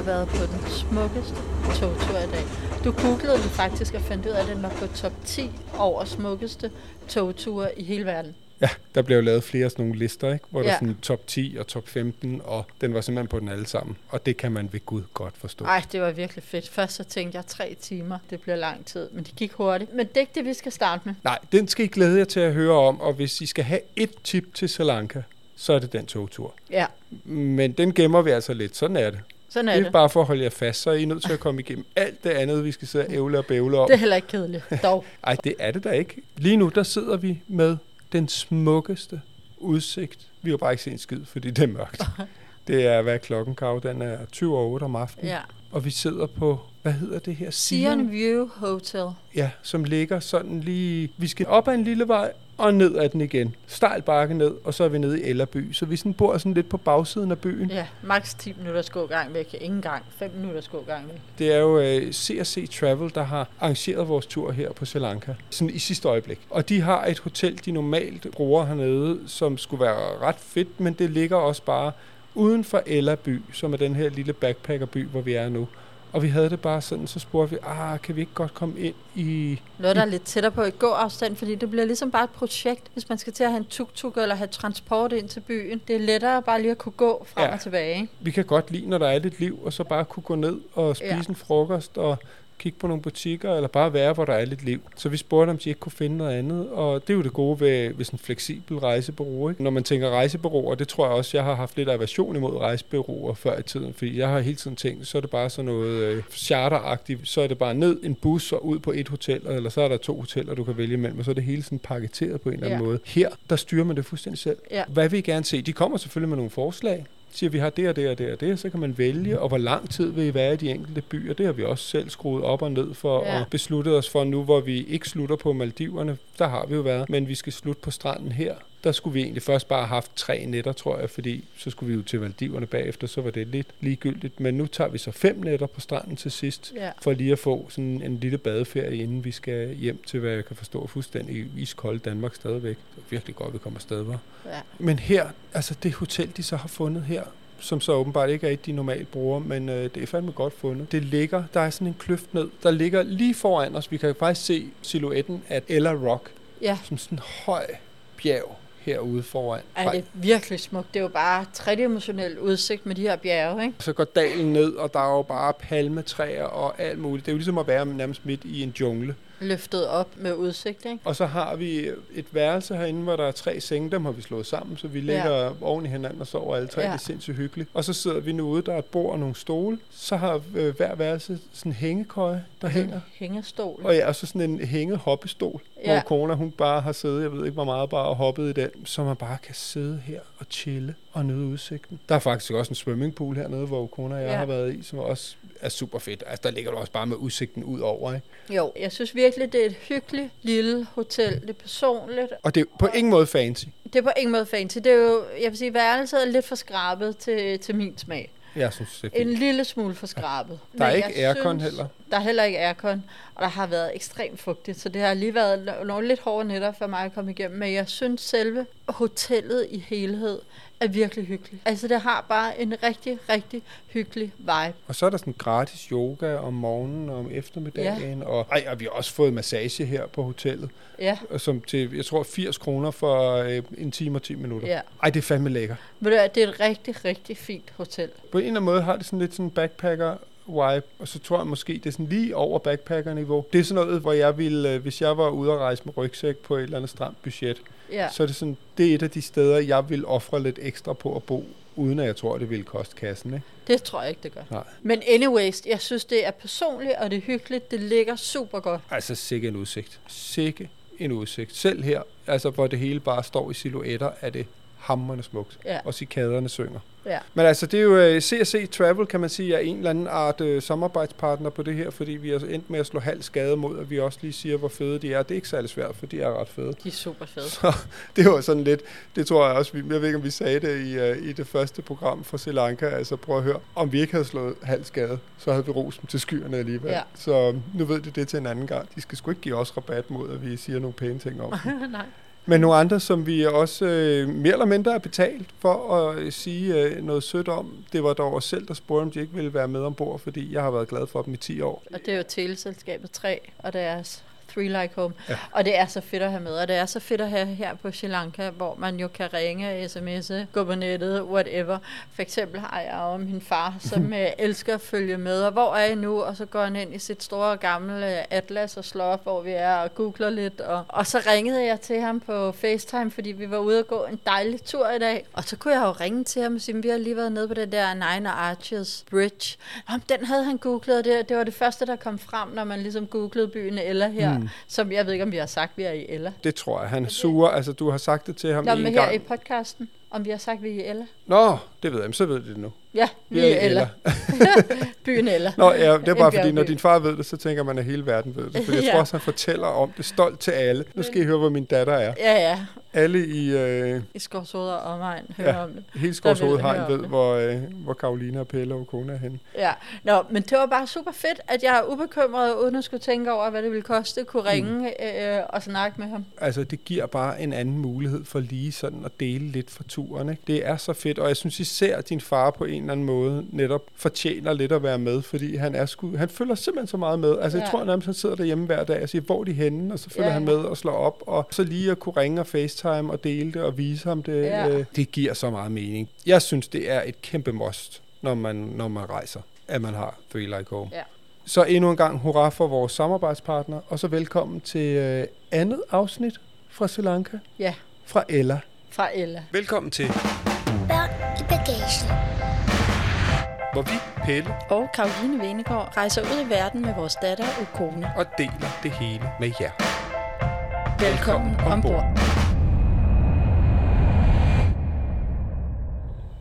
Har været på den smukkeste togtur i dag. Du googlede den faktisk og fandt ud af, at den var på top 10 over smukkeste togture i hele verden. Ja, der blev lavet flere sådan nogle lister, ikke? hvor ja. der er sådan top 10 og top 15, og den var simpelthen på den alle sammen. Og det kan man ved Gud godt forstå. Ej, det var virkelig fedt. Først så tænkte jeg tre timer. Det bliver lang tid, men det gik hurtigt. Men det er ikke det, vi skal starte med. Nej, den skal I glæde jer til at høre om, og hvis I skal have et tip til Sri Lanka, så er det den togtur. Ja, Men den gemmer vi altså lidt, sådan er det. Sådan er Det er det. bare for at holde jer fast, så er I nødt til at komme igennem alt det andet, vi skal sidde og ævle og bævle om. Det er heller ikke kedeligt, dog. Ej, det er det da ikke. Lige nu, der sidder vi med den smukkeste udsigt. Vi har bare ikke set en skid, fordi det er mørkt. Det er, hvad er klokken, Kav? Den er 20 over 8 om aftenen. Ja. Og vi sidder på, hvad hedder det her? Sion View Hotel. Ja, som ligger sådan lige... Vi skal op ad en lille vej, og ned ad den igen. Stejl bakke ned, og så er vi nede i Ellerby. Så vi sådan bor sådan lidt på bagsiden af byen. Ja, maks 10 minutters gågang væk. Ingen gang. 5 minutters gågang væk. Det er jo uh, C&C Travel, der har arrangeret vores tur her på Sri Lanka, sådan i sidste øjeblik. Og de har et hotel, de normalt bruger hernede, som skulle være ret fedt, men det ligger også bare uden for Ellerby, som er den her lille backpackerby, hvor vi er nu. Og vi havde det bare sådan, så spurgte vi, ah, kan vi ikke godt komme ind i... Noget, der er lidt tættere på i gåafstand, fordi det bliver ligesom bare et projekt, hvis man skal til at have en tuk-tuk eller have transport ind til byen. Det er lettere bare lige at kunne gå frem Ja. og tilbage. Vi kan godt lide, når der er lidt liv, og så bare kunne gå ned og spise Ja. en frokost og kigge på nogle butikker, eller bare være, hvor der er lidt liv. Så vi spurgte, om de ikke kunne finde noget andet, og det er jo det gode ved, ved sådan en fleksibel rejsebureau. Ikke? Når man tænker rejsebureauer, det tror jeg også, jeg har haft lidt aversion imod rejsebureauer før i tiden, fordi jeg har hele tiden tænkt, så er det bare sådan noget øh, charteragtigt, så er det bare ned en bus og ud på et hotel, eller så er der to hoteller, du kan vælge imellem, og så er det hele sådan paketeret på en eller anden Ja. måde. Her, der styrer man det fuldstændig selv. Ja. Hvad vil I gerne se? De kommer selvfølgelig med nogle forslag, siger, vi har det og det og det og det, så kan man vælge, og hvor lang tid vil I være i de enkelte byer. Det har vi også selv skruet op og ned for, Ja. og besluttet os for nu, hvor vi ikke slutter på Maldiverne, der har vi jo været, men vi skal slutte på stranden her. Der skulle vi egentlig først bare have haft tre nætter, tror jeg, fordi så skulle vi jo til Maldiverne bagefter, så var det lidt ligegyldigt. Men nu tager vi så fem nætter på stranden til sidst, Ja. for lige at få sådan en lille badeferie, inden vi skal hjem til, hvad jeg kan forstå, fuldstændig iskolde Danmark stadigvæk. Det er virkelig godt, vi kommer afsted, var. Ja. Men her, altså det hotel, de så har fundet her, som så åbenbart ikke er et, de normalt bruger, men øh, det er fandme godt fundet. Det ligger, der er sådan en kløft ned, der ligger lige foran os. Vi kan faktisk se silhuetten af Ella Rock, ja. som sådan en høj bjerg herude foran. Er det er virkelig smukt. Det er jo bare tredimensionel udsigt med de her bjerge, ikke? Så går dalen ned, og der er jo bare palmetræer og alt muligt. Det er jo ligesom at være nærmest midt i en jungle. Løftet op med udsigt, ikke? Og så har vi et værelse herinde, hvor der er tre senge. Dem har vi slået sammen, så vi ligger ja. oven i hinanden og sover alle tre. Ja. Det er sindssygt hyggeligt. Og så sidder vi nu ude, der er et bord og nogle stole. Så har øh, hver værelse sådan en hængekøje, der hænger. Hængestol. Og ja, og så sådan en hænget hoppestol, ja. Hvor kona hun bare har siddet, jeg ved ikke hvor meget, bare og hoppet i den, så man bare kan sidde her og chille og nyde udsigten. Der er faktisk også en swimmingpool hernede, hvor kona og jeg. Ja. har været i, som også er super fedt. Altså, der ligger du også bare med udsigten ud over, ikke? Jo, jeg synes virkelig, det er et hyggeligt lille hotel. Det er personligt. Og det er på ingen måde fancy. Det er på ingen måde fancy. Det er jo, jeg vil sige, værelset er lidt for skrabet til, til min smag. Jeg synes, det er En fint. lille smule for skrabet. Der er Men ikke aircon heller. Der er heller ikke aircon, og der har været ekstremt fugtigt, så det har lige været nogle lidt hårde nætter for mig at komme igennem. Men jeg synes selve hotellet i helhed er virkelig hyggeligt. Altså det har bare en rigtig, rigtig hyggelig vibe. Og så er der sådan gratis yoga om morgenen og om eftermiddagen. Ja. Og, ej, og vi har også fået massage her på hotellet, Ja, som til, jeg tror, 80 kroner for øh, en time og 10 minutter. ja. Ej, det er fandme lækker. Hvad, det er et rigtig, rigtig fint hotel. På en eller anden måde har det sådan lidt sådan backpacker vibe, og så tror jeg måske, det er sådan lige over backpacker-niveau. Det er sådan noget, hvor jeg ville, øh, hvis jeg var ude at rejse med rygsæk på et eller andet stramt budget, Ja, så er det sådan, det er et af de steder, jeg vil ofre lidt ekstra på at bo, uden at jeg tror, det ville koste kassen, ikke? det tror jeg ikke, det gør. Nej. Men anyways, jeg synes, det er personligt, og det er hyggeligt. Det ligger super godt. Altså, sikke en udsigt. Sikke en udsigt. Selv her, altså hvor det hele bare står i silhuetter, er det hammerne smukt. Ja. Og cikaderne synger. Ja. Men altså, det er jo CSC Travel, kan man sige, er en eller anden art uh, samarbejdspartner på det her, fordi vi er endt med at slå halv skade mod, at vi også lige siger, hvor fede de er. Det er ikke særlig svært, for de er ret fede. De er super fede. Så det var sådan lidt, det tror jeg også, vi, jeg ved ikke, om vi sagde det i, uh, i det første program fra Sri Lanka, altså prøv at høre, om vi ikke havde slået halv skade, så havde vi rosen til skyerne alligevel. Ja. Så nu ved de det til en anden gang. De skal sgu ikke give os rabat mod, at vi siger nogle pæne ting om. Nej. Men nogle andre, som vi også øh, mere eller mindre er betalt for at øh, sige øh, noget sødt om, det var dog os selv, der spurgte, om de ikke ville være med ombord, fordi jeg har været glad for dem i 10 år. Og det er jo teleselskabet 3 og deres Three Like Home. Ja. Og det er så fedt at have med, og det er så fedt at have her på Sri Lanka, hvor man jo kan ringe, sms'e, gå på nettet, whatever. For eksempel har jeg jo min far, som øh, elsker at følge med, og hvor er I nu? Og så går han ind i sit store gamle atlas og slår op, hvor vi er, og googler lidt. Og, og så ringede jeg til ham på FaceTime, fordi vi var ude og gå en dejlig tur i dag. Og så kunne jeg jo ringe til ham og sige, vi har lige været nede på den der Nine Arches Bridge. Nå, men den havde han googlet, og det, det var det første, der kom frem, når man ligesom googlede byen Ella her. Mm. Som jeg ved ikke, om vi har sagt, vi er i Ella. Det tror jeg. Han suger, altså du har sagt det til ham Nå, en men her gang. i podcasten, om vi har sagt, vi er Ella. Nå, det ved jeg, men så ved de det nu. Ja, vi, Vi er i Ella. byen Ella. Nå, ja, det er bare fordi, når din far ved det, så tænker man, at hele verden ved det. For jeg Ja. tror også, han fortæller om det stolt til alle. Nu skal I høre, hvor min datter er. Ja, ja. Alle i øh, I Skovshoved og omegn hører Ja. om det. hele Der Skovs vil Hovedhegn høre om ved, hvor, øh, hvor Karoline og Pelle og kone er henne. Ja, Nå, men det var bare super fedt, at jeg ubekymret, uden at skulle tænke over, hvad det ville koste, kunne ringe mm. øh, og snakke med ham. Altså, det giver bare en anden mulighed for lige sådan at dele lidt for turen. Ikke? Det er så fedt, og jeg synes især, at din far på en eller anden måde netop fortjener lidt at være med, fordi han er sku, han følger simpelthen så meget med. Altså, jeg Ja. tror nærmest, han sidder derhjemme hver dag og siger, hvor er de henne, og så følger Ja, han med og slår op, og så lige at kunne ringe og facetime og dele det og vise ham det, Ja. øh, det giver så meget mening. Jeg synes, det er et kæmpe must, når man, når man rejser, at man har Three Like Home. Ja. Så endnu en gang hurra for vores samarbejdspartner, og så velkommen til øh, andet afsnit fra Sri Lanka Ja, fra Ella. Fra Ella. Velkommen til, Børn i bagagen. hvor vi, Pelle, Og Karoline Venegård rejser ud i verden med vores datter og kone. og deler det hele med jer. Velkommen ombord.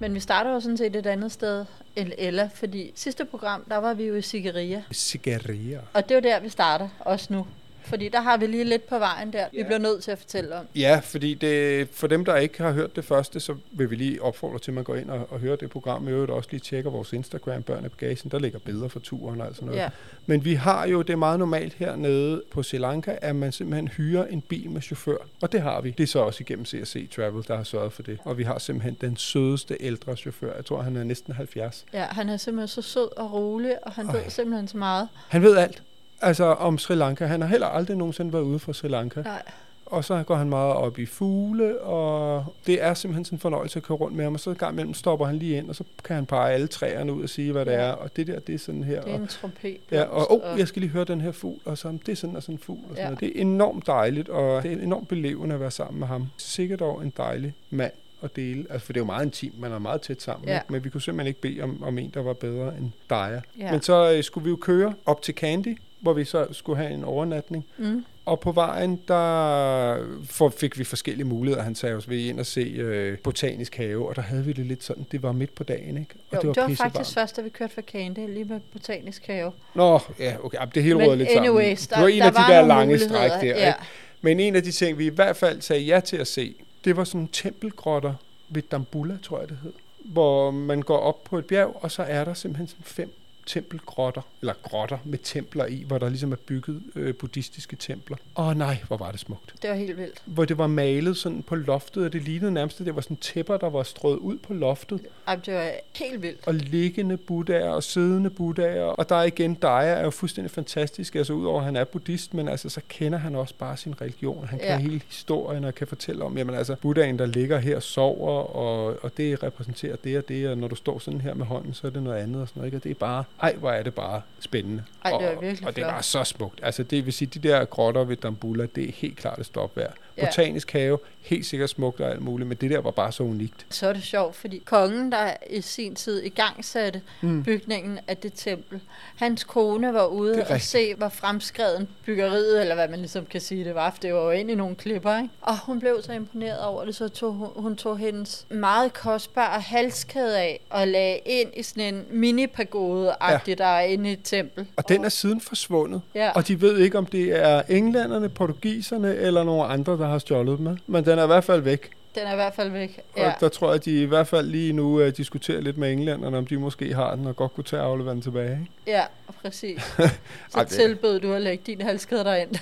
Men vi starter jo sådan set et andet sted end Ella, fordi sidste program, der var vi jo i Siggeria. Cigaria. Og det er jo der, vi starter, også nu. Fordi der har vi lige lidt på vejen der, vi bliver nødt til at fortælle om. Ja, fordi det, for dem, der ikke har hørt det første, så vil vi lige opfordre til, at man går ind og, og hører det program. I øvrigt også lige tjekker vores Instagram, Børn Bagagen. Der ligger billeder fra turen og alt sådan noget. Ja. Men vi har jo, det er meget normalt hernede på Sri Lanka, at man simpelthen hyrer en bil med chauffør. Og det har vi. Det er så også igennem CSC Travel, der har sørget for det. Og vi har simpelthen den sødeste ældre chauffør. Jeg tror, han er næsten 70. Ja, han er simpelthen så sød og rolig, og han ved simpelthen så meget. Han ved alt. Altså om Sri Lanka. Han har heller aldrig nogensinde været ude fra Sri Lanka. Nej. Og så går han meget op i fugle, og det er simpelthen sådan en fornøjelse at køre rundt med ham. Og så gang imellem stopper han lige ind, og så kan han pege alle træerne ud og sige, hvad det er. Og det der, det er sådan her. Det er og, en trompet. Ja, og oh, jeg skal lige høre den her fugl, og så det er sådan og sådan en fugl. Og sådan Ja. noget. Det er enormt dejligt, og det er enormt belevende at være sammen med ham. Sikkert dog en dejlig mand at dele. Altså, for det er jo meget intimt, man er meget tæt sammen. Ja. Ikke? Men vi kunne simpelthen ikke bede om, om en, der var bedre end dig. Ja. Men så øh, skulle vi jo køre op til Candy, hvor vi så skulle have en overnatning. Mm. Og på vejen, der for, fik vi forskellige muligheder. Han sagde os, vi ind og se øh, botanisk have, og der havde vi det lidt sådan, det var midt på dagen, ikke? Og Jo, det var, det var faktisk først, da vi kørte fra Candy, lige med botanisk have. Nå, ja, okay, det hele Men råder lidt anyways, sammen. der- det var en der af de der lange stræk der, ja. ikke? Men en af de ting, vi i hvert fald sagde ja til at se, det var sådan tempelgrotter ved Dambula, tror jeg det hed, hvor man går op på et bjerg, og så er der simpelthen sådan fem tempelgrotter, eller grotter med templer i, hvor der ligesom er bygget øh, buddhistiske templer. Åh nej, hvor var det smukt. Det var helt vildt. Hvor det var malet sådan på loftet, og det lignede nærmest, at det var sådan tæpper, der var strøget ud på loftet, Ej, det var helt vildt. og liggende buddhaer og siddende buddhaer. Og der er igen, Daya er jo fuldstændig fantastisk, altså udover at han er buddhist, men altså så kender han også bare sin religion. Han Ja. kan hele historien og kan fortælle om, jamen altså buddhaen, der ligger her, sover, og, og det repræsenterer det og det, og når du står sådan her med hånden, så er det noget andet og sådan noget, ikke? Og det er bare, ej, hvor er det bare spændende. Ej, det var og, virkelig Og det flot. var så smukt. Altså det vil sige, de der grotter ved Dambula, det er helt klart et stop værd. Ja. Botanisk have, helt sikkert smukt og alt muligt, men det der var bare så unikt. Så er det sjovt, fordi kongen, der i sin tid i gang satte mm. bygningen af det tempel, hans kone var ude og se, hvor fremskreden byggeriet, eller hvad man ligesom kan sige det var, for det var jo ind i nogle klipper, ikke? Og hun blev så imponeret over det, så tog hun, hun tog hendes meget kostbare halskæde af og lagde ind i sådan en mini-pagode-agtig, ja. der er inde i et tempel. Og den er siden forsvundet, Ja. og de ved ikke, om det er englænderne, portugiserne eller nogle andre, der har stjålet dem. Men den er i hvert fald væk. Den er i hvert fald væk. Ja. Og der tror jeg, at de i hvert fald lige nu uh, diskuterer lidt med englænderne, om de måske har den, og godt kunne tage og aflevere den tilbage. Ikke? Ja, præcis. Ej, Så det- tilbød du at lægge din halskæde derind.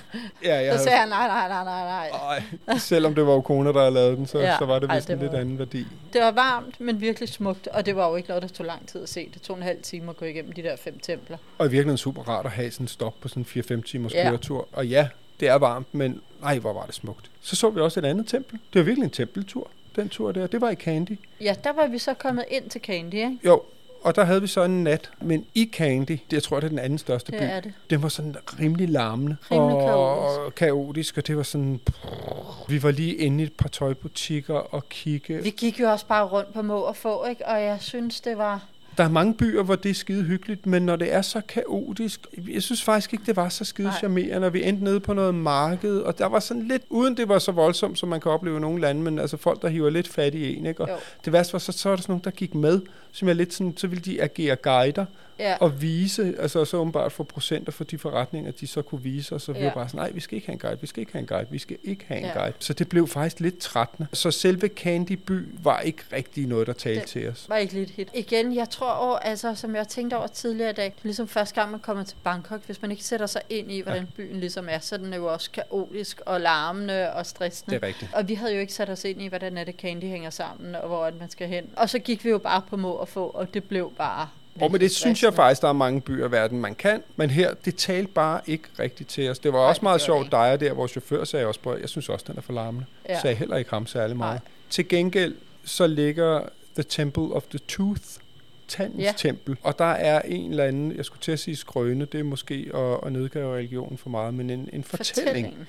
Ja, jeg Så sagde han, nej, nej, nej, nej, nej. Ej, selvom det var jo koner, der havde lavet den, så, ja. Så var det Ej, vist det en lidt var- anden værdi. Det var varmt, men virkelig smukt, og det var jo ikke noget, der tog lang tid at se. Det tog en halv time at gå igennem de der fem templer. Og i virkeligheden super rart at have sådan en stop på sådan en 4-5 timers. Ja. køretur. Og ja, det er varmt, men nej, hvor var det smukt. Så så vi også et andet tempel. Det var virkelig en tempeltur, den tur der. Det var i Candy. Ja, der var vi så kommet ind til Candy, ikke? Jo, og der havde vi så en nat. Men i Candy, det, jeg tror, det er den anden største Det by, er det. den var sådan rimelig larmende. Rimelig og kaotisk. kaotisk, og det var sådan... Vi var lige inde i et par tøjbutikker og kigge. Vi gik jo også bare rundt på må og få, ikke? Og jeg synes, det var... Der er mange byer, hvor det er skide hyggeligt, men når det er så kaotisk, jeg synes faktisk ikke, det var så skide Nej. charmerende, og vi endte nede på noget marked, og der var sådan lidt, uden det var så voldsomt, som man kan opleve i nogle lande, men altså folk, der hiver lidt fat i en, ikke? Og Jo. det værste var, så, så var der sådan nogen, der gik med, som jeg lidt sådan, så ville de agere guider, Ja, og vise, altså så åbenbart få procenter for de forretninger, de så kunne vise, og så vi Ja. var bare sådan, nej, vi skal ikke have en guide, vi skal ikke have en guide, vi skal ikke have en Ja. guide. Så det blev faktisk lidt trættende. Så selve Candy by var ikke rigtig noget, der talte Det- til os. var ikke lidt hit. Igen, jeg tror over, altså, som jeg tænkte over tidligere i dag, det er ligesom første gang, man kommer til Bangkok, hvis man ikke sætter sig ind i, hvordan byen ligesom er, så er den jo også kaotisk og larmende og stressende. Det er rigtigt. Og vi havde jo ikke sat os ind i, hvordan er det Candy hænger sammen, og hvor er det, man skal hen. Og så gik vi jo bare på må og få, og det blev bare... Og men det synes jeg faktisk, der er mange byer i verden, man kan. Men her, det talte bare ikke rigtigt til os. Det var Nej, også meget sjovt, dig der, vores chauffør sagde også på, jeg synes også, den er for larmende. Ja. Ja. Sagde heller ikke ham særlig meget. Nej. Til gengæld, så ligger The Temple of the Tooth, tandens ja. Ja. tempel. Og der er en eller anden, jeg skulle til at sige skrøne, det er måske at, at nedgøre religionen for meget, men en, en fortælling. Fortællingen.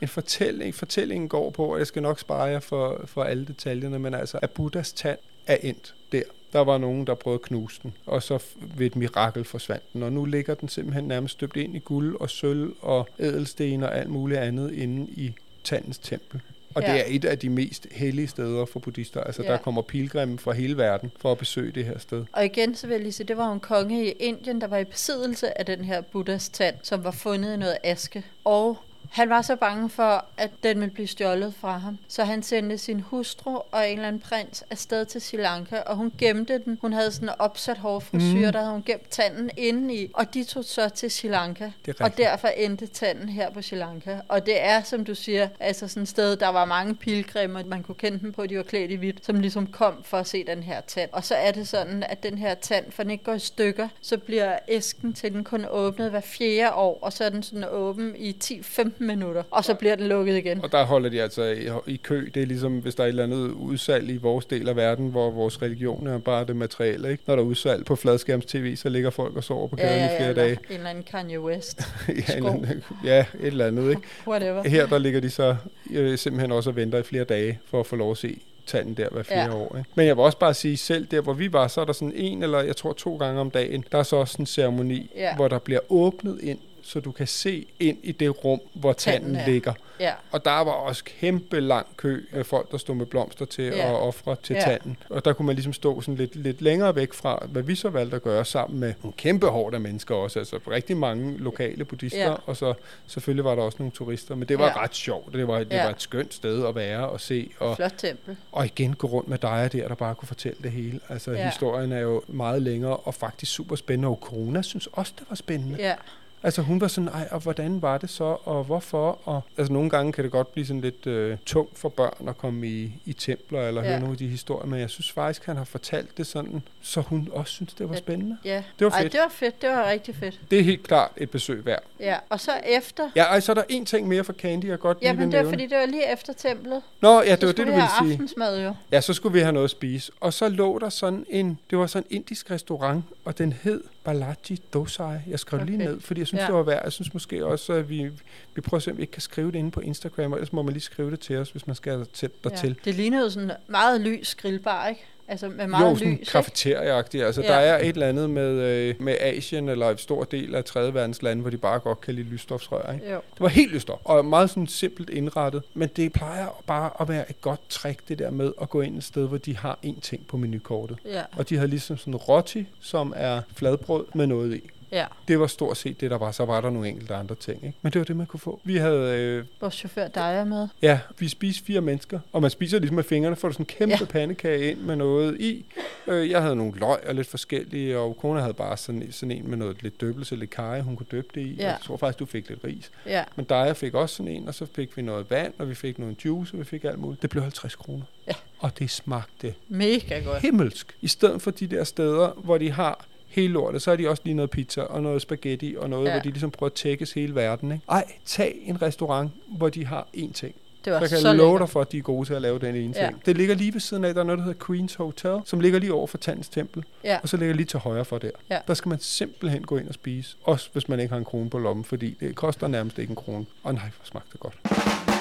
En fortælling. Fortællingen går på, og jeg skal nok spare jer for, for alle detaljerne, men altså, at Buddhas tand er endt der. Der var nogen, der prøvede at knuse den, og så ved et mirakel forsvandt den. Og nu ligger den simpelthen nærmest støbt ind i guld og sølv og ædelsten og alt muligt andet inde i tandens tempel. Og ja. Det er et af de mest hellige steder for buddhister. Altså, ja. Der kommer pilgrimme fra hele verden for at besøge det her sted. Og igen, så vil jeg lige sige, det var en konge i Indien, der var i besiddelse af den her Buddhas tand, som var fundet i noget aske. Og han var så bange for, at den ville blive stjålet fra ham. Så han sendte sin hustru og en eller anden prins afsted til Sri Lanka, og hun gemte den. Hun havde sådan en opsat hårfrisyr, mm. der havde hun gemt tanden indeni. Og de tog så til Sri Lanka. Og derfor endte tanden her på Sri Lanka. Og det er, som du siger, altså sådan et sted, der var mange pilgrimer, man kunne kende dem på, de var klædt i hvidt, som ligesom kom for at se den her tand. Og så er det sådan, at den her tand, for den ikke går i stykker, så bliver æsken til den kun åbnet hver fjerde år, og så er den sådan åben i 10-15 minutter, og så bliver den lukket igen. Og der holder de altså i, i kø. Det er ligesom, hvis der er et eller andet udsalg i vores del af verden, hvor vores religion er bare det materielle. Ikke? Når der er udsalg på fladskærms-tv, så ligger folk og sover på gaden i flere dage. en eller anden Kanye West. ja, en anden, ja, et eller andet. Ikke? Whatever. Her der ligger de så øh, simpelthen også og venter i flere dage for at få lov at se tanden der hver fire ja. Ja. år. Ikke? Men jeg vil også bare sige, selv der hvor vi var, så er der sådan en eller jeg tror to gange om dagen, der er så også en ceremoni, Ja. hvor der bliver åbnet ind, så du kan se ind i det rum, hvor tanden, Tanden er. ligger. Ja. Og der var også kæmpe lang kø af folk, der stod med blomster til ja. At ofre til ja. Tanden. Og der kunne man ligesom stå sådan lidt, lidt længere væk fra, hvad vi så valgte at gøre sammen med en kæmpe hård af mennesker også. Altså rigtig mange lokale buddhister, ja. Og så selvfølgelig var der også nogle turister. Men det var ja. Ret sjovt. Det var, det Ja. var et skønt sted at være og se. Og, Flot tempel. og igen gå rundt med dig der, der bare kunne fortælle det hele. Altså. Ja. historien er jo meget længere og faktisk super spændende. Og corona synes også, det var spændende. Ja. Altså hun var sådan, ej, og hvordan var det så, og hvorfor? Og, altså nogle gange kan det godt blive sådan lidt øh, tungt for børn at komme i, i templer eller ja. Ja. høre nogle af de historier, men jeg synes faktisk, han har fortalt det sådan, så hun også synes, det var Ja. spændende. Ja. Det var Ej, fedt. det var fedt. Det var rigtig fedt. Det er helt klart et besøg værd. Ja. Og så efter... Ja, ej, så er der en ting mere for Candy, jeg godt lige Jamen, vil det var nævne. fordi, det var lige efter templet. Nå, ja, det så var det, du vi ville sige. aftensmad jo. Ja, så skulle vi have noget at spise. Og så lå der sådan en, det var sådan en indisk restaurant, og den hed Balaji Dosai. Jeg skrev okay. lige ned, fordi jeg synes, ja. Ja. det var værd. Jeg synes måske også, at vi, vi prøver at se, om vi ikke kan skrive det inde på Instagram, og ellers må man lige skrive det til os, hvis man skal tæt dertil. Det lignede jo sådan meget lys grillbar, ikke? Altså med meget jo, sådan lys, kafeterieagtigt. Altså, ja. Der er et eller andet med, øh, med Asien, eller en stor del af 3. verdens lande, hvor de bare godt kan lide lysstofsrør, ikke? Jo. Det var helt lyst op, og meget sådan simpelt indrettet. Men det plejer bare at være et godt trick, det der med at gå ind et sted, hvor de har én ting på menukortet. Ja, Og de havde ligesom sådan roti, som er fladbrød med noget i. ja. Det var stort set det, der var. Så var der nogle enkelte andre ting. Ikke? Men det var det, man kunne få. Vi havde, øh, Vores chauffør dig er med. ja, vi spiste fire mennesker, og man spiser ligesom med fingrene, får du sådan en kæmpe ja. Pandekage ind med noget i. Øh, jeg havde nogle løg og lidt forskellige, og kone havde bare sådan, sådan en med noget lidt døbelse, lidt kaj, hun kunne døbe det i. Ja. Jeg tror faktisk, du fik lidt ris. Ja, Men dig fik også sådan en, og så fik vi noget vand, og vi fik noget juice, og vi fik alt muligt. Det blev 50 kroner. Ja. Og det smagte mega godt. himmelsk. I stedet for de der steder, hvor de har hele lortet, så har de også lige noget pizza og noget spaghetti og noget, ja. Hvor de ligesom prøver at tækkes hele verden. Ikke? Ej, tag en restaurant, hvor de har én ting. Det var Så kan så jeg love dig for, at de er gode til at lave den ene Ja. ting. Det ligger lige ved siden af, der er noget, der hedder Queens Hotel, som ligger lige over for Tandens Tempel, Ja, og så ligger lige til højre for der. Ja. Der skal man simpelthen gå ind og spise, også hvis man ikke har en krone på lommen, fordi det koster nærmest ikke en krone. Og nej, hvor smagte det godt.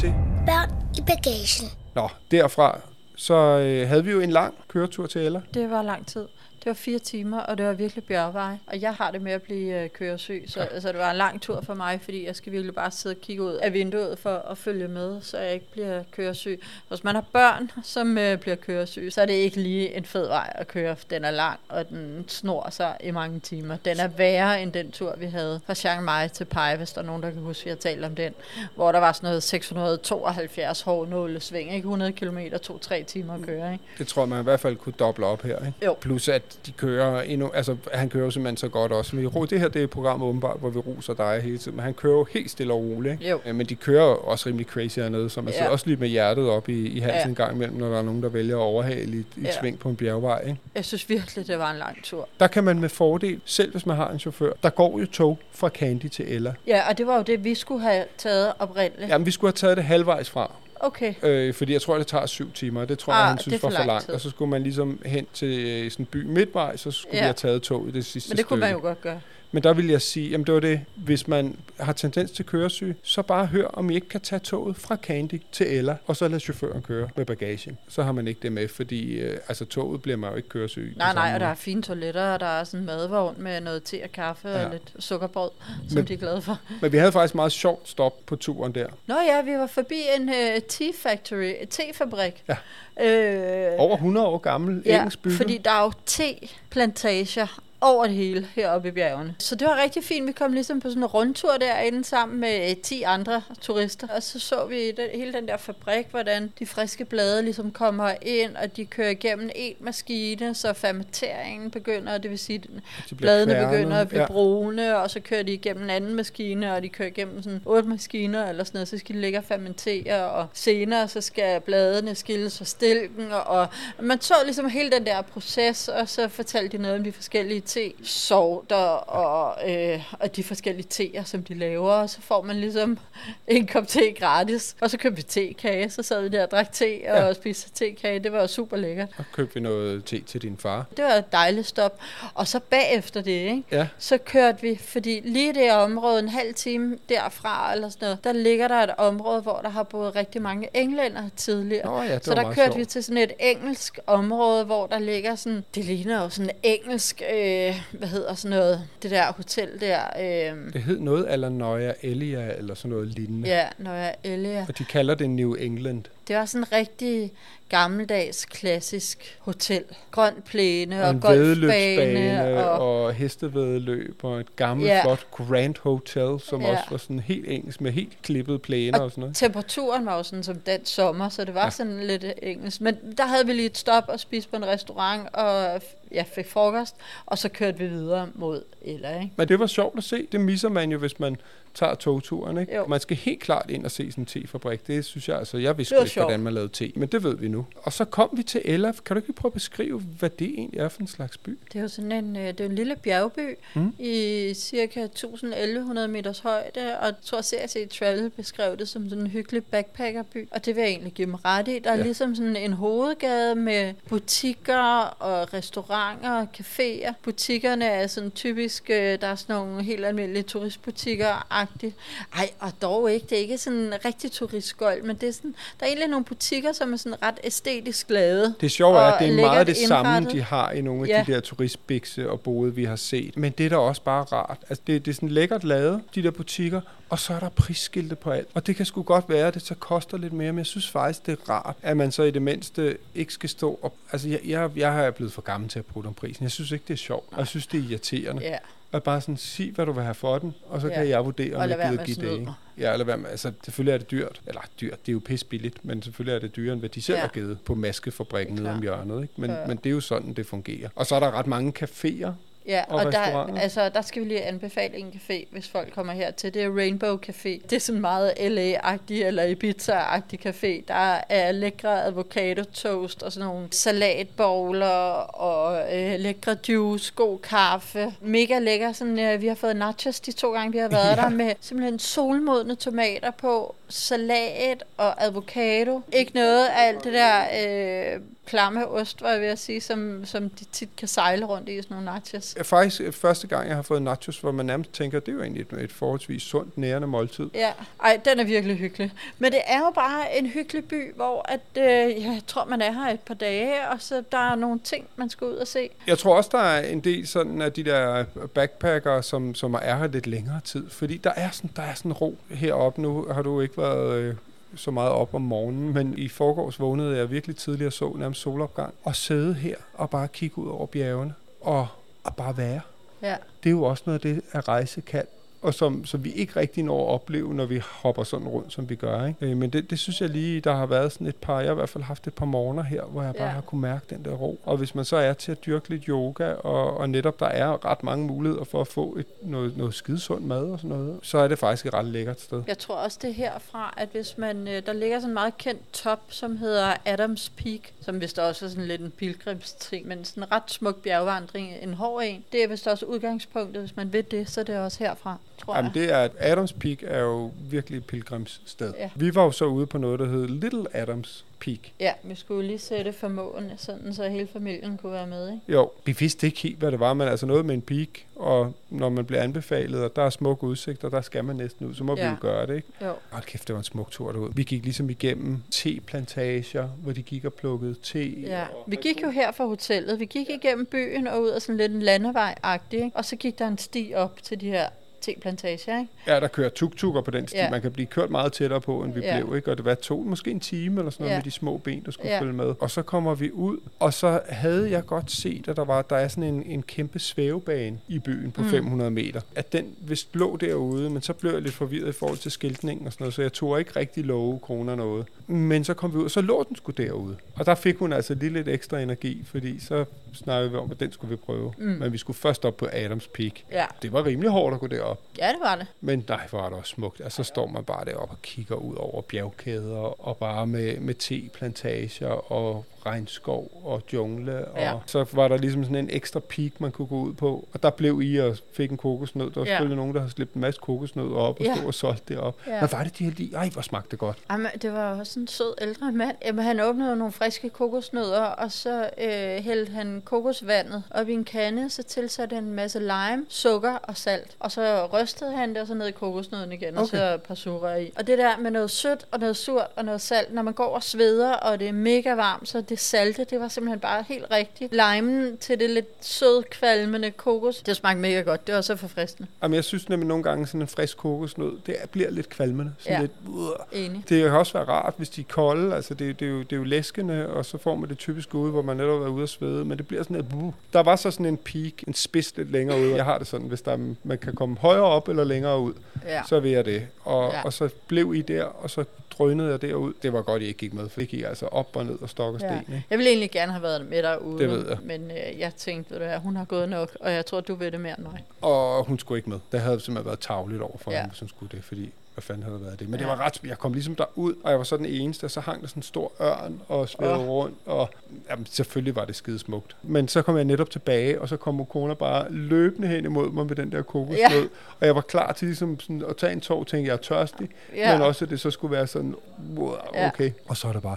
Til Børn i bagagen. Nå, derfra, så øh, havde vi jo en lang køretur til Ella. det var lang tid. Det var fire timer, og det var virkelig bjergvej. Og jeg har det med at blive øh, køresyg, så altså, det var en lang tur for mig, fordi jeg skal virkelig bare sidde og kigge ud af vinduet for at følge med, så jeg ikke bliver køresyg. Hvis man har børn, som øh, bliver køresyg, så er det ikke lige en fed vej at køre. Den er lang, og den snor sig i mange timer. Den er værre end den tur, vi havde fra Chiang Mai til Pai, hvis der er nogen, der kan huske, at vi har talt om den, hvor der var sådan noget 672 hård nålesving, ikke 100 km, 2-3 timer at køre, ikke? Det tror man i hvert fald kunne doble op her. Ikke? Jo. Plus at de kører endnu, altså han kører jo simpelthen så godt også. Vi, ro- det her det er et program åbenbart, hvor vi roser dig hele tiden, men han kører jo helt stille og roligt. Ikke? Jo. Men de kører også rimelig crazy hernede, så man Ja. også lige med hjertet op i, i halsen Ja. en gang imellem, når der er nogen, der vælger at overhale i i Ja. sving på en bjergvej. Ikke? Jeg synes virkelig, det var en lang tur. Der kan man med fordel, selv hvis man har en chauffør, der går jo tog fra Candy til Ella. Ja, og det var jo det, vi skulle have taget oprindeligt. Jamen, vi skulle have taget det halvvejs fra. Okay. Øh, fordi jeg tror, det tager syv timer. Det tror jeg, Ah, han det synes for var for lang langt. tid. Og så skulle man ligesom hen til øh, sådan en by midtvej, så skulle Ja. vi have taget tog i det sidste Men det kunne stykke. man jo godt gøre. Men der vil jeg sige, jamen det var det, hvis man har tendens til køresyg, så bare hør, om I ikke kan tage toget fra Candy til Ella, og så lade chaufføren køre med bagagen. Så har man ikke det med, fordi øh, altså toget bliver man jo ikke køresyg. Nej, nej, og der er fine toiletter, og der er sådan en madvogn med noget te og kaffe ja. Og lidt sukkerbrød, som Men- de er glade for. Men vi havde faktisk meget sjovt stop på turen der. Nå ja, vi var forbi en uh, tea factory, tefabrik. Ja. Øh, Over 100 år gammel, ja, engelsk bygget. fordi der er jo teplantager over det hele heroppe i bjergene. Så det var rigtig fint. Vi kom ligesom på sådan en rundtur derinde sammen med øh, 10 andre turister. Og så så vi den, hele den der fabrik, hvordan de friske blade ligesom kommer ind, og de kører igennem en maskine, så fermenteringen begynder, det vil sige, at De bladene kværnet, begynder at blive ja. brune, og så kører de igennem en anden maskine, og de kører igennem sådan otte maskiner eller sådan noget, så skal de ligge og fermentere, og senere så skal bladene skilles fra stilken, og, og man så ligesom hele den der proces, og så fortalte de noget om de forskellige te-sorter, og, øh, og de forskellige teer, som de laver, og så får man ligesom en kop te gratis, og så købte vi tekage, så sad vi der og drak te, og Ja. spiste tekage, det var super lækkert. Så købte vi noget te til din far. Det var et dejligt stop. Og så bagefter det, ikke? Ja. så kørte vi, fordi lige det område, en halv time derfra, eller sådan noget, der ligger der et område, hvor der har boet rigtig mange englænder tidligere. Nå ja, så der kørte sjovt. vi til sådan et engelsk område, hvor der ligger sådan, det ligner jo sådan engelsk, øh, hvad hedder sådan noget, det der hotel der, øh, Det hed noget eller Nøja Elia, eller sådan noget lignende. ja, jeg Elia. Og de kalder det New England. Det var sådan en rigtig gammeldags, klassisk hotel. Grøn plæne Og og, golfbane. Og, og hestevedløb og et gammelt, Ja. flot Grand Hotel, som Ja. også var sådan helt engelsk med helt klippet plæner og, Og sådan noget. temperaturen var jo sådan som den sommer, så det var Ja. ja. sådan lidt engelsk. Men der havde vi lige et stop og spise på en restaurant og jeg fik frokost, og så kørte vi videre mod Ella, ikke? Men det var sjovt at se. Det misser man jo, hvis man tager togturen. Ikke? Jo. Man skal helt klart ind og se sådan en tefabrik. Det synes jeg altså. Jeg vidste ikke, sjovt. hvordan man lavede te, men det ved vi nu. Og så kom vi til Ella. Kan du ikke prøve at beskrive, hvad det egentlig er for en slags by? Det er jo sådan en, øh, det er en lille bjergby Mm. i cirka 1100 meters højde, og jeg tror CRC Travel beskrev det som sådan en hyggelig backpackerby, og det vil jeg egentlig give dem ret i. Der er Ja. ligesom sådan en hovedgade med butikker og restauranter og caféer. Butikkerne er sådan typisk, øh, der er sådan nogle helt almindelige turistbutikker-agtigt. Ej, og dog ikke, det er ikke sådan en rigtig turistgolf, men det er sådan, der er egentlig nogle butikker, som er sådan ret æstetisk lavet. Det sjove er, Og at det er meget det samme, de har i nogle af Ja. de der turistbikse og både, vi har set. Men det er da også bare rart. Altså, det, det er sådan lækkert lavet, de der butikker, og så er der prisskilte på alt. Og det kan sgu godt være, at det så koster lidt mere, men jeg synes faktisk, det er rart, at man så i det mindste ikke skal stå op. Altså, jeg, jeg, jeg har blevet for gammel til at bruge om prisen. Jeg synes ikke, det er sjovt. Og jeg synes, det er irriterende. Ja. Og bare sådan, sig, hvad du vil have for den, og så Ja. kan jeg vurdere, om Og jeg gider give at det. Ikke? Ja, eller hvad med, altså selvfølgelig er det dyrt. Eller dyrt, det er jo pis billigt, men selvfølgelig er det dyrere, end hvad de selv Ja. har givet på maskefabrikken nede om hjørnet. Ikke? Men, Ja. men det er jo sådan, det fungerer. Og så er der ret mange caféer. Ja, Og og, der, altså, der skal vi lige anbefale en café, hvis folk kommer her til. Det er Rainbow Café. Det er sådan meget LA-agtig eller Ibiza-agtig café. Der er lækre avocado toast og sådan nogle salatbowler og øh, lækre juice, god kaffe. Mega lækker. Sådan, øh, vi har fået nachos de to gange, vi har været Ja. der med simpelthen solmodne tomater på, salat og avocado. Ikke noget af alt det der øh, klamme ost, var jeg ved at sige, som, som de tit kan sejle rundt i, sådan nogle nachos. Faktisk øh, første gang, jeg har fået nachos, hvor man nærmest tænker, det er jo egentlig et, et forholdsvis sundt, nærende måltid. Ja, ej, den er virkelig hyggelig. Men det er jo bare en hyggelig by, hvor at, øh, jeg tror, man er her et par dage, og så der er nogle ting, man skal ud og se. Jeg tror også, der er en del sådan af de der backpackere, som, som er her lidt længere tid. Fordi der er sådan, der er sådan ro heroppe. Nu har du ikke været øh, så meget op om morgenen, men i forgårs vågnede jeg virkelig tidligt og så nærmest solopgang. Og sidde her og bare kigge ud over bjergene og, og bare være. Ja, Det er jo også noget af det, at rejse kan. Og som, som vi ikke rigtig når at opleve, når vi hopper sådan rundt, som vi gør. Ikke? Øh, Men det, det synes jeg lige, der har været sådan et par, jeg har i hvert fald haft et par morgener her, hvor jeg bare Ja. har kunne mærke den der ro. Og hvis man så er til at dyrke lidt yoga, og, og netop der er ret mange muligheder for at få et, noget, noget skidesund mad og sådan noget, så er det faktisk et ret lækkert sted. jeg tror også det er herfra, at hvis man, øh, der ligger sådan en meget kendt top, som hedder Adams Peak, som vist også er sådan lidt en pilgrimsting, men sådan en ret smuk bjergvandring, en hård en. Det er vist også udgangspunktet, hvis man vil det, så er det også herfra, tror Jamen jeg. det er, Adams Peak er jo virkelig et pilgrimssted. Ja. Vi var jo så ude på noget, der hed Little Adams Peak. Ja, vi skulle lige sætte formåen, sådan så hele familien kunne være med, ikke? Jo, vi vidste ikke helt, hvad det var, men altså noget med en peak, og når man bliver anbefalet, og der er smuk udsigt, og der skal man næsten ud, så må ja. vi jo gøre det, ikke? Jo. Hold kæft, det var en smuk tur derud. Vi gik ligesom igennem teplantager, hvor de gik og plukkede te. Ja, vi gik jo her fra hotellet. Vi gik igennem byen og ud af sådan lidt en landevej-agtig, ikke? og så gik der en sti op til de her teplantager, ikke? Ja, der kører tuk-tukker på den sti. Ja. Man kan blive kørt meget tættere på, end vi ja. Blev, ikke? Og det var to, måske en time eller sådan noget Ja. med de små ben, der skulle. Ja. følge med. Og så kommer vi ud, og så havde jeg godt set, at der var der er sådan en, en kæmpe svævebane i byen på mm. 500 meter. At den vist lå derude, men så blev jeg lidt forvirret i forhold til skiltningen og sådan noget, så jeg tog ikke rigtig love kroner noget. Men så kom vi ud, og så lå den sgu derude. Og der fik hun altså lige lidt ekstra energi, fordi så snakkede vi om, at den skulle vi prøve. Mm. Men vi skulle først op på Adams Peak. Ja, Det var rimelig hårdt at gå derop ja det var det. Men nej, hvor er det også smukt. Altså, så står man bare deroppe og kigger ud over bjergkæder, og bare med, med teplantager og regnskov og jungle. Og Ja. så var der ligesom sådan en ekstra peak, man kunne gå ud på. Og der blev I og fik en kokosnød. Der var Ja. selvfølgelig nogen, der har slæbt en masse kokosnød op og Ja. stod og solgte det op. Ja. Hvad var det, de havde lige? Ej, hvor smagte det godt. Jamen, det var også en sød ældre mand. Jamen, han åbnede nogle friske kokosnødder, og så øh, hældte han kokosvandet op i en kande, så tilsatte han en masse lime, sukker og salt. Og så rystede han det, og så ned i kokosnøden igen, og Okay. så et par sukker i. Og det der med noget sødt og noget surt og noget salt, når man går og sveder, og det er mega varmt, så det salte, det var simpelthen bare helt rigtigt. Limen til det lidt sød, kvalmende kokos, det smagte mega godt. Det var så forfriskende. Jamen, jeg synes nemlig nogle gange, sådan en frisk kokosnød, det er- bliver lidt kvalmende. Sådan Ja. lidt, uh. Enig. Det kan også være rart, hvis de er kolde. Altså, det, det, er jo, det er jo læskende, og så får man det typisk ude, hvor man netop er ude at svede. Men det bliver sådan et... Uh. Der var så sådan en peak, en spids lidt længere ude. Jeg har det sådan, hvis der, er- man kan komme højere op eller længere ud, Ja. så vil jeg det. Og, Ja. og så blev I der, og så drønede jeg derud. Det var godt, I ikke gik med, for det gik altså op og ned og stok og sten. Ikke? Jeg ville egentlig gerne have været med derude, Det ved jeg. men øh, jeg tænkte, hvad, hun har gået nok, og jeg tror, du ved det mere end mig. Og hun skulle ikke med. Det havde simpelthen været tavligt over for Ja. ja. hende, hvis hun skulle det, fordi hvad fanden havde været det. Men det Ja. var ret, jeg kom ligesom derud, og jeg var så den eneste, og så hang der sådan en stor ørn og svævede Åh. oh. rundt, og jamen, selvfølgelig var det skide smukt. Men så kom jeg netop tilbage, og så kom kone bare løbende hen imod mig med den der kokosnød, Ja. og jeg var klar til ligesom sådan at tage en tår, tænkte jeg er tørstig, Ja. men også at det så skulle være sådan, wow, Ja. okay. Og så er det bare,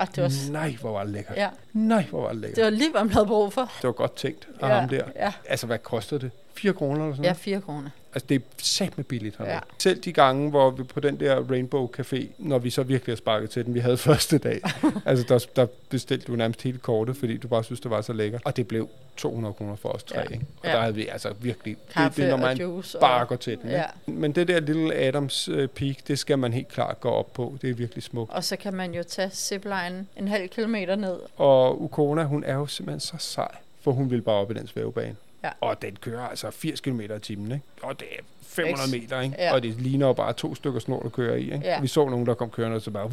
Ah, det, var, nej, hvor var det lækkert. ja, Nej, hvor var det lækkert. det var lige, hvad man havde brug for. Det var godt tænkt af Ja, ham der. ja. Altså, hvad kostede det? 4 kroner eller sådan Ja, noget? fire kroner. Altså, det er sat med billigt hernede. Ja. Selv de gange, hvor vi på den der Rainbow Café, når vi så virkelig har sparket til den, vi havde første dag, altså der, der bestilte du nærmest hele kortet, fordi du bare synes, det var så lækkert. Og det blev 200 kroner for os tre, Ja. ikke? Og Ja. der havde vi altså virkelig, det, Kaffe det er, når og man juice. bare og, går til den. Ja. Ikke? Men det der lille Adams øh, Peak, det skal man helt klart gå op på. Det er virkelig smukt. og så kan man jo tage zipline en halv kilometer ned. Og Ukona, hun er jo simpelthen så sej, for hun vil bare op i den svævebane. Ja. Og den kører altså 80 km i timen, ikke? Og det er 500 Eks. meter, ikke? Ja. Og det ligner jo bare to stykker snor, der kører i, ikke? Ja. Vi så nogen, der kom kørende, og så bare...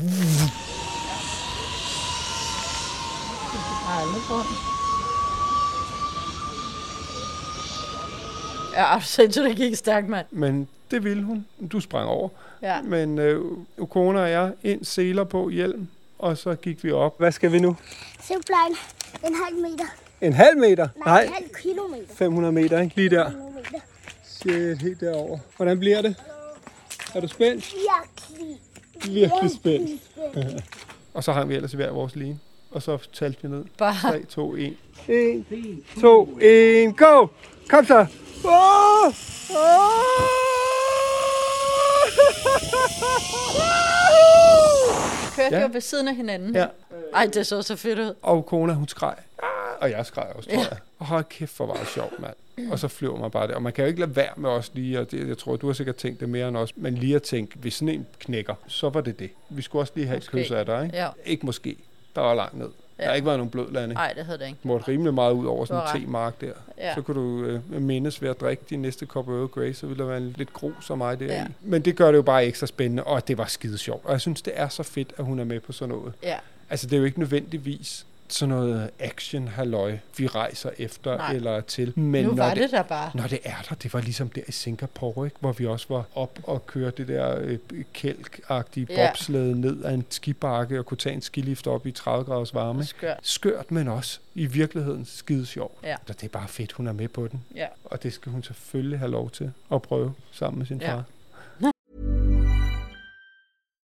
Ja, sindssygt, det gik stærkt, mand. Men det ville hun. Du sprang over. Ja. Men øh, Ukona og jeg, ind seler på hjelm, og så gik vi op. Hvad skal vi nu? Zipline. En halv meter. En halv meter? Nej, en halv kilometer. 500 meter, ikke? Lige der. Shit, helt derover. Hvordan bliver det? Er du spændt? Virkelig. Virkelig spændt. spændt. Og så hang vi ellers i hver vores line. Og så talte vi ned. Bare 3, 2, 1. 1, 2, 1, go! Kom så! Oh! kørte Ja. jo ved siden af hinanden. Ja. Ej, det så så fedt ud. Og kona, hun skreg. Ah, Og jeg skreg også, tror Ja. jeg. Og hold kæft, hvor var det sjovt, mand. Og så flyver man bare der. Og man kan jo ikke lade være med os lige, og det, jeg tror, du har sikkert tænkt det mere end os, men lige at tænke, hvis sådan en knækker, så var det det. Vi skulle også lige have Måske. et kys af dig, ikke? Ja. Ikke måske. Der var langt ned. Ja. Der har ikke været nogen blød landing. Nej, det havde det ikke. Du måtte rimelig meget ud over sådan en te-mark der. Ja. Så kunne du øh, mindes ved at drikke din næste kop Earl Grey, så ville der være en lidt grus som mig der Ja. Men det gør det jo bare ekstra spændende, og det var skide sjovt. Og jeg synes, det er så fedt, at hun er med på sådan noget. Ja. Altså, det er jo ikke nødvendigvis sådan noget action halløj vi rejser efter Nej. eller til. Men nu når var det der bare. Når det er der, det var ligesom der i Singapore, ikke? hvor vi også var op og kørte det der øh, kælk-agtige Ja. ned ad en skibakke og kunne tage en skilift op i 30 graders varme. Skørt. Skørt, men også i virkeligheden skide sjov. Ja. Så det er bare fedt, hun er med på den. Ja. Og det skal hun selvfølgelig have lov til at prøve sammen med sin Ja. far.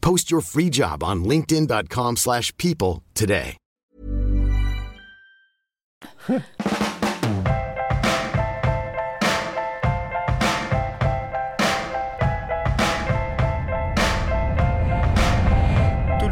Post your free job on linkedin.com/people slash people today. Du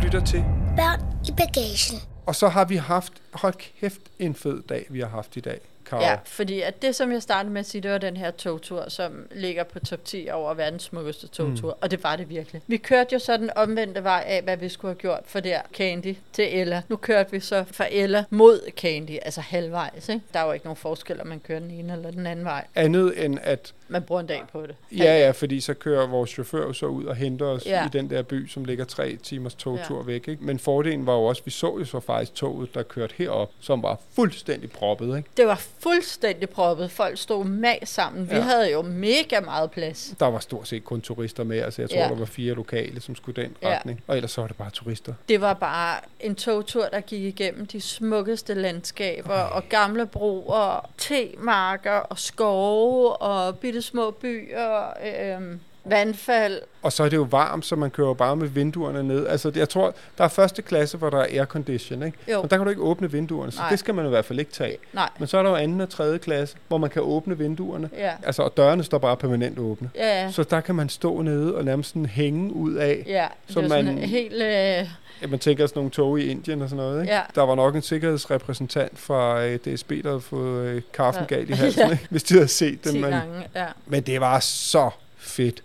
lytter til. Børn i bagagen. Og så har vi haft, hold kæft, en fed dag, vi har haft i dag, Karo. Ja, fordi at det, som jeg startede med at sige, det var den her togtur, som ligger på top 10 over verdens smukkeste togtur. Mm. Og det var det virkelig. Vi kørte jo så den omvendte vej af, hvad vi skulle have gjort for der Candy til Ella. Nu kørte vi så fra Ella mod Candy, altså halvvejs. Ikke? Der er jo ikke nogen forskel, om man kører den ene eller den anden vej. Andet end at Man bruger en dag på det. Ja, ja, fordi så kører vores chauffør så ud og henter os Ja. i den der by, som ligger tre timers togtur Ja. væk. Ikke? Men fordelen var jo også, vi så jo så faktisk toget, der kørte herop, som var fuldstændig proppet. Ikke? Det var fuldstændig proppet. Folk stod mag sammen. Vi Ja. havde jo mega meget plads. Der var stort set kun turister med. Altså, jeg tror, Ja. der var fire lokale, som skulle den Ja. retning. Og ellers så var det bare turister. Det var bare en togtur, der gik igennem de smukkeste landskaber og gamle broer, temarker og skove og bitte små byer, øh, vandfald. Og så er det jo varmt, så man kører jo bare med vinduerne ned. Altså, jeg tror, der er første klasse, hvor der er aircondition, ikke? Jo. Men der kan du ikke åbne vinduerne, så Nej. det skal man i hvert fald ikke tage. Nej, Men så er der jo anden og tredje klasse, hvor man kan åbne vinduerne. ja. Altså, og dørene står bare permanent åbne. Ja, ja. Så der kan man stå nede og nærmest sådan hænge ud af. Ja, det Så sådan man- helt... Øh, Ja, man tænker sådan nogle tog i Indien og sådan noget. Ikke? Ja. Der var nok en sikkerhedsrepræsentant fra øh, DSB, der havde fået øh, kaffen Ja. galt i halsen, Ja. ikke? hvis de havde set. 10 Men, ja. men det var så fedt.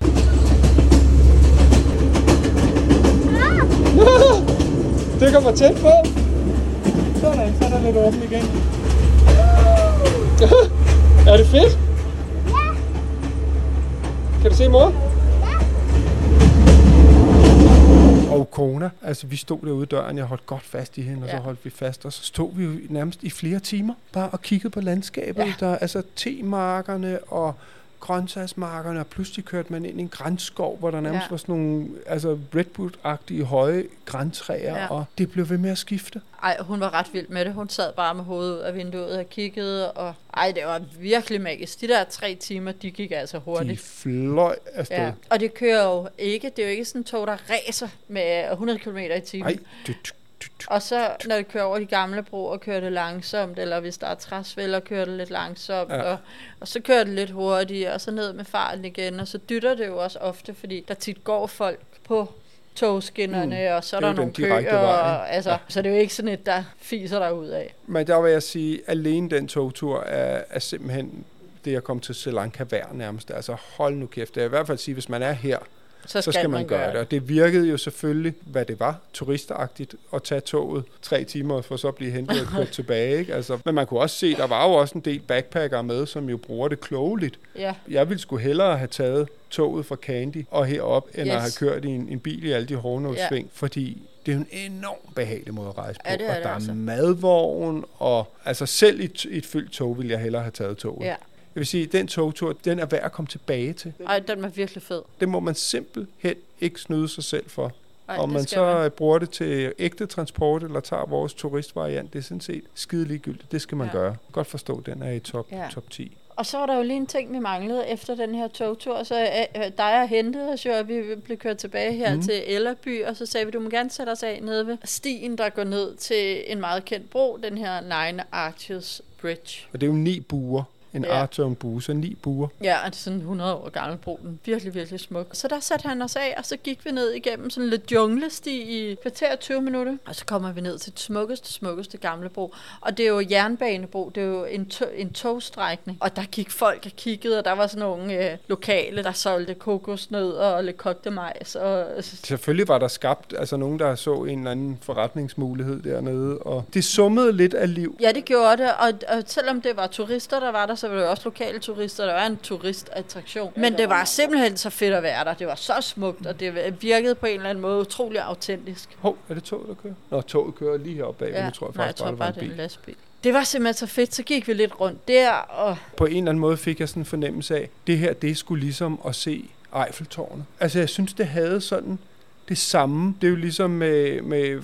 det kommer tæt på. Sådan, så er der lidt åben igen. er det fedt? Ja. Kan du se mor? Og kona, altså vi stod derude i døren, jeg holdt godt fast i hende, og Ja. så holdt vi fast, og så stod vi jo nærmest i flere timer, bare og kiggede på landskabet, ja. der altså temarkerne og grøntsagsmarkerne, og pludselig kørte man ind i en grænskov, hvor der nærmest Ja. var sådan nogle altså redwood-agtige høje græntræer, Ja. og det blev ved med at skifte. Ej, hun var ret vild med det. Hun sad bare med hovedet ud af vinduet og kiggede, og ej, det var virkelig magisk. De der tre timer, de gik altså De hurtigt. fløj afsted. Ja. Og det kører jo ikke, det er jo ikke sådan en tog, der racer med 100 km i timen. Nej. Og så, når det kører over de gamle broer, kører det langsomt, eller hvis der er træsvælder, kører det lidt langsomt, ja. Og, og så kører det lidt hurtigere, og så ned med farten igen, og så dytter det jo også ofte, fordi der tit går folk på togskinnerne, mm. og så er er der nogle køer, vej, og, altså, Ja. så det er jo ikke sådan et, der fiser der ud af. Men der vil jeg sige, alene den togtur er, er simpelthen det at komme til Sri Lanka værd nærmest. Altså hold nu kæft. Det er i hvert fald sige, hvis man er her, Så skal, så skal man gøre det. Og det virkede jo selvfølgelig, hvad det var, turistagtigt at tage toget tre timer for så at blive hentet og kørt tilbage. Ikke? Altså, men man kunne også se, der var jo også en del backpackere med, som jo bruger det klogeligt. Ja, Jeg ville sgu hellere have taget toget fra Candy og herop, end Yes. at have kørt i en, en bil i alle de hårdnålsving, ja. fordi det er en enormt behagelig måde at rejse på. Ja, det er og det der altså. er madvogn, og altså selv i, et- i et fyldt tog ville jeg hellere have taget toget. ja. Jeg vil sige, at den togtur, den er værd at komme tilbage til. Ej, den var virkelig fed. Det må man simpelthen ikke snyde sig selv for. Ej, Om man så man. bruger det til ægte transport, eller tager vores turistvariant, det er sådan set skide ligegyldigt. Det skal man Ja. gøre. Godt forstå, den er i top, Ja. top 10. Og så var der jo lige en ting, vi manglede efter den her togtur. Så øh, øh, dig og hentede os jo, og vi blev kørt tilbage her mm. Til Ellerby, og så sagde vi, du må gerne sætte os af nede ved stien, der går ned til en meget kendt bro, den her Nine Arches Bridge. Og det er jo ni buer. En Ja. bue, så ni buer. Ja, det er sådan en 100 år gammel bro. Den virkelig, virkelig smuk. Så der satte han os af, og så gik vi ned igennem sådan lidt junglesti i kvarter og 20 minutter. Og så kommer vi ned til det smukkeste, smukkeste gamle bro. Og det er jo jernbanebro, det er jo en, to- en togstrækning. Og der gik folk og kiggede, og der var sådan nogle øh, lokale, der solgte kokosnødder og lidt kogte majs. Og, Selvfølgelig var der skabt altså nogen, der så en eller anden forretningsmulighed dernede, og det summede lidt af liv. Ja, det gjorde det, og, og selvom det var turister, der var der, så var det jo også lokale turister, der var en turistattraktion. Men det var simpelthen så fedt at være der. Det var så smukt, og det virkede på en eller anden måde utrolig autentisk. Hov, er det toget, der kører? Nå, toget kører lige heroppe bag, ja. nu tror jeg nej, jeg faktisk tror bare, det var er en en bil. lastbil. Det var simpelthen så fedt, så gik vi lidt rundt der, og På en eller anden måde fik jeg sådan en fornemmelse af, det her, det skulle ligesom at se Eiffeltårnet. Altså, jeg synes, det havde sådan det samme. Det er jo ligesom med, med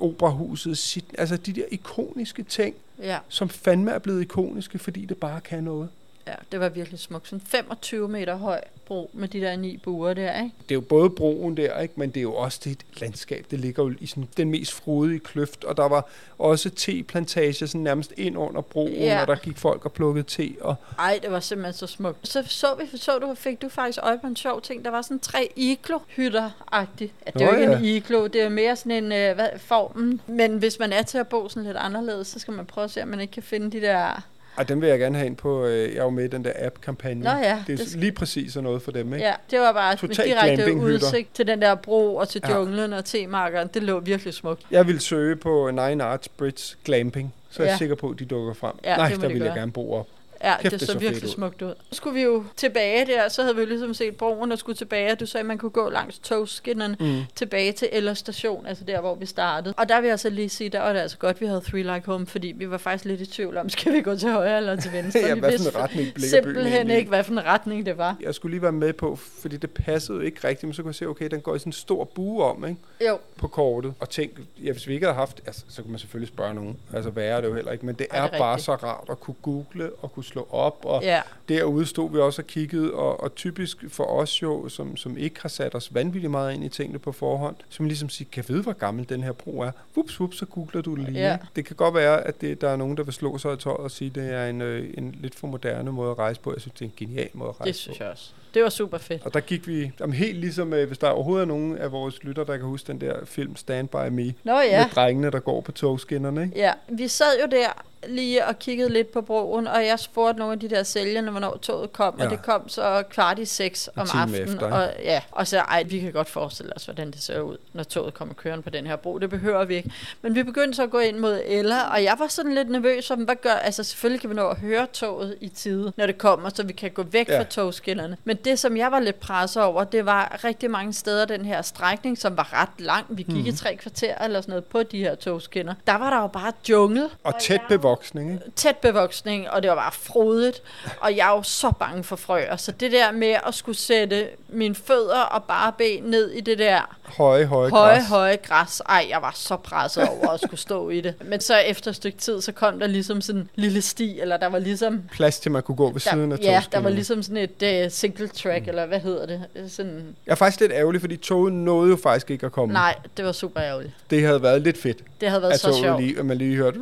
operahuset, sit, altså de der ikoniske ting, ja, som fandme er blevet ikoniske, fordi det bare kan noget. Ja, det var virkelig smukt. Sådan 25 meter høj bro med de der ni buer der, ikke? Det er jo både broen der, ikke? men det er jo også det landskab. Det ligger jo i sådan den mest frodige kløft, og der var også teplantager sådan nærmest ind under broen, Ja. og der gik folk og plukkede te. Og Ej, det var simpelthen så smukt. Så så vi, så du, fik du faktisk øje på en sjov ting. Der var sådan tre iglo-hytter-agtigt. Ja, det er jo ikke ja. en iglo, det er mere sådan en øh, hvad, formen. Men hvis man er til at bo sådan lidt anderledes, så skal man prøve at se, om man ikke kan finde de der... og den vil jeg gerne have ind på, øh, jeg er jo med i den der app-kampagne. Nå ja, det er det- lige præcis sådan noget for dem, ikke? Ja, det var bare Total direkte udsigt til den der bro og til Ja. junglen og temarkeren. Det lå virkelig smukt. Jeg vil søge på Nine Arts Bridge Glamping, så er jeg Ja. sikker på, at de dukker frem. Ja, Nej, det der de vil jeg gøre. gerne bo op. Ja, Kæft, det, det så så virkelig ud. smukt ud. Så skulle vi jo tilbage der, så havde vi jo ligesom set broen og skulle tilbage. Du sagde, at man kunne gå langs togskinnerne mm. tilbage til Eller station, altså der, hvor vi startede. Og der vil jeg så lige sige, der var det altså godt, vi havde Three Like Home, fordi vi var faktisk lidt i tvivl om, skal vi gå til højre eller til venstre. Ja, vi hvad vidste retning byen simpelthen ikke, hvad for en retning det var. Jeg skulle lige være med på, fordi det passede jo ikke rigtigt, men så kunne jeg se, okay, den går i sådan en stor bue om, ikke? Jo, på kortet, og tænk, ja, hvis vi ikke havde haft, altså, så kunne man selvfølgelig spørge nogen, altså hvad er det jo heller ikke, men det Ej, er, det er bare rigtigt. så rart at kunne google og kunne slå op, og ja. derude stod vi også og kiggede, og, og typisk for os jo, som, som ikke har sat os vanvittigt meget ind i tingene på forhånd, som ligesom siger, kan vide, hvor gammel den her bro er? Vups, vups, så googler du det lige. Ja. Det kan godt være, at det, der er nogen, der vil slå sig i tøjet og sige, at det er en, øh, en lidt for moderne måde at rejse på. Jeg synes, det er en genial måde at rejse Det på. synes jeg også. Det var super fedt. Og der gik vi, jamen helt ligesom, øh, hvis der overhovedet er nogen af vores lytter, der kan huske den der film Stand By Me, Nå ja. med drengene, der går på togskinnerne, ikke? Ja, vi sad jo der lige og kiggede lidt på broen, og jeg spurgte nogle af de der sælgerne, hvornår toget kom, ja. Og det kom så kvart i seks om aftenen. efter, og, ja, og så, ej, vi kan godt forestille os, hvordan det ser ud, når toget kommer kørende på den her bro. Det behøver vi ikke. Men vi begyndte så at gå ind mod Ella, og jeg var sådan lidt nervøs om, hvad gør, altså selvfølgelig kan vi nå at høre toget i tide, når det kommer, så vi kan gå væk. Ja. fra togskinnerne. Men det, som jeg var lidt presset over, det var rigtig mange steder den her strækning, som var ret lang. Vi gik mm. i tre kvarter eller sådan noget på de her togskinner. Der var der jo bare jungle Og tæt bevoksning, ikke? tæt bevoksning, og det var bare frodigt, og jeg er jo så bange for frøer, så det der med at skulle sætte mine fødder og bare ben ned i det der Høje, høje, høje, græs. høje græs, ej, jeg var så presset over at skulle stå i det. Men så efter et stykke tid, så kom der ligesom sådan en lille sti, eller der var ligesom Plads til, man kunne gå ved siden der, af ja, der var ligesom sådan et uh, single track, mm. eller hvad hedder det? Sådan, Jeg er faktisk lidt ærgerlig, fordi toget nåede jo faktisk ikke at komme. nej, det var super ærgerligt. Det havde været lidt fedt, Det havde været at så sjovt. lige, at man lige hørte,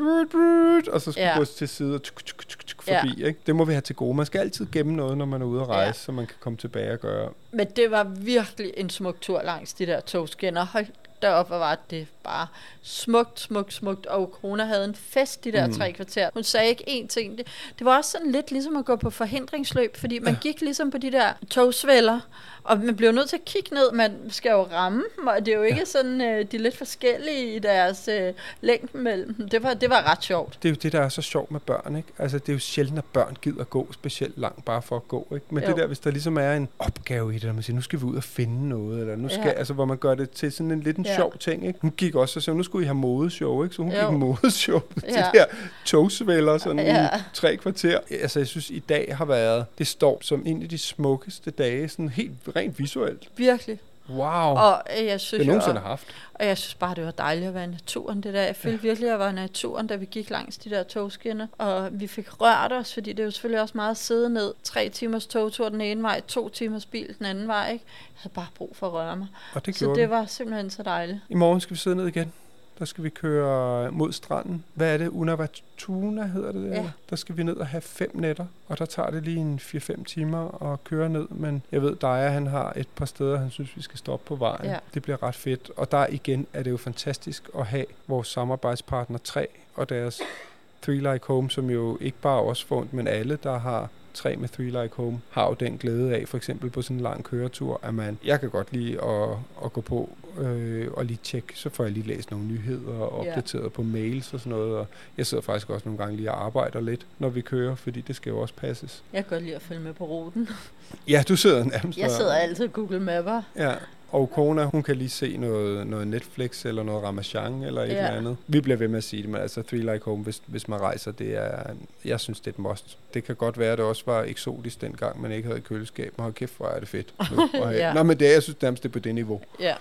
og så skulle Ja. ja. gå til side og tuk, tuk, tuk, tuk, Ja. forbi. Ikke? Det må vi have til gode. Man skal altid gemme noget, når man er ude at rejse, Ja. ja. så man kan komme tilbage og gøre. Men det var virkelig en smuk tur langs de der togskinner. Hold deroppe hvor var det bare smukt, smukt, smukt. Og Corona havde en fest de der mm. tre kvarter. Hun sagde ikke én ting. Det, det var også sådan lidt ligesom at gå på forhindringsløb, fordi man gik ligesom på de der togsvælder, og man blev nødt til at kigge ned. Man skal jo ramme dem, og det er jo ikke sådan, øh, de er lidt forskellige i deres øh, længden mellem dem. Det var, det var ret sjovt. Det er jo det, der er så sjovt med børn, ikke? Altså, det er jo sjældent, at børn gider gå specielt langt bare for at gå, ikke? Men Jo. det der, hvis der ligesom er en opgave i det, der man siger, nu skal vi ud og finde noget, eller nu skal, Ja. ja. altså, hvor man gør det til sådan en lidt en Ja. ja. sjov ting, ikke? Hun gik også og sagde, nu skulle I have modeshow, ikke? Så hun Jo. gik modeshow til Ja. de her togsvælder, sådan Ja. ja. i tre kvarter. Altså, jeg synes, i dag har været, det står som en af de smukkeste dage, sådan helt rent visuelt. Virkelig. Wow. Og øh, jeg synes det er jo, nogensinde har haft. Og jeg synes bare, det var dejligt at være i naturen det der. Jeg følte ja. virkelig, at jeg var i naturen, da vi gik langs de der togskinner. Og vi fik rørt os, fordi det er jo selvfølgelig også meget at sidde ned. Tre timers togtur den ene vej, to timers bil den anden vej. Ikke? Jeg havde bare brug for at røre mig. Og det Så det var simpelthen så dejligt. I morgen skal vi sidde ned igen. Der skal vi køre mod stranden. Hvad er det? Unavatuna hedder det der. Ja. Der skal vi ned og have fem nætter. Og der tager det lige en 4-5 timer at køre ned. Men jeg ved, Daja, han har et par steder, han synes, vi skal stoppe på vejen. Ja. Det bliver ret fedt. Og der igen er det jo fantastisk at have vores samarbejdspartner 3 og deres Three Like Home, som jo ikke bare os får, men alle, der har tre med Three Like Home, har jo den glæde af, for eksempel på sådan en lang køretur, at man, jeg kan godt lide at, at gå på øh, og lige tjekke, så får jeg lige læst nogle nyheder og opdateret på mails og sådan noget, og jeg sidder faktisk også nogle gange lige og arbejder lidt, når vi kører, fordi det skal jo også passes. Jeg kan godt lide at følge med på ruten. Ja, du sidder nærmest Jeg sidder altid og Google Mapper. Ja, og Kona, hun kan lige se noget, noget Netflix eller noget Ramachan eller et Ja. eller andet. Vi bliver ved med at sige det, men altså Three Like Home, hvis, hvis man rejser, det er, jeg synes, det er et must. Det kan godt være, at det også var eksotisk dengang, man ikke havde køleskab, men hold kæft, hvor er det fedt. Nu, Ja. Nå, men det er, jeg synes nærmest, det er på det niveau. Ja,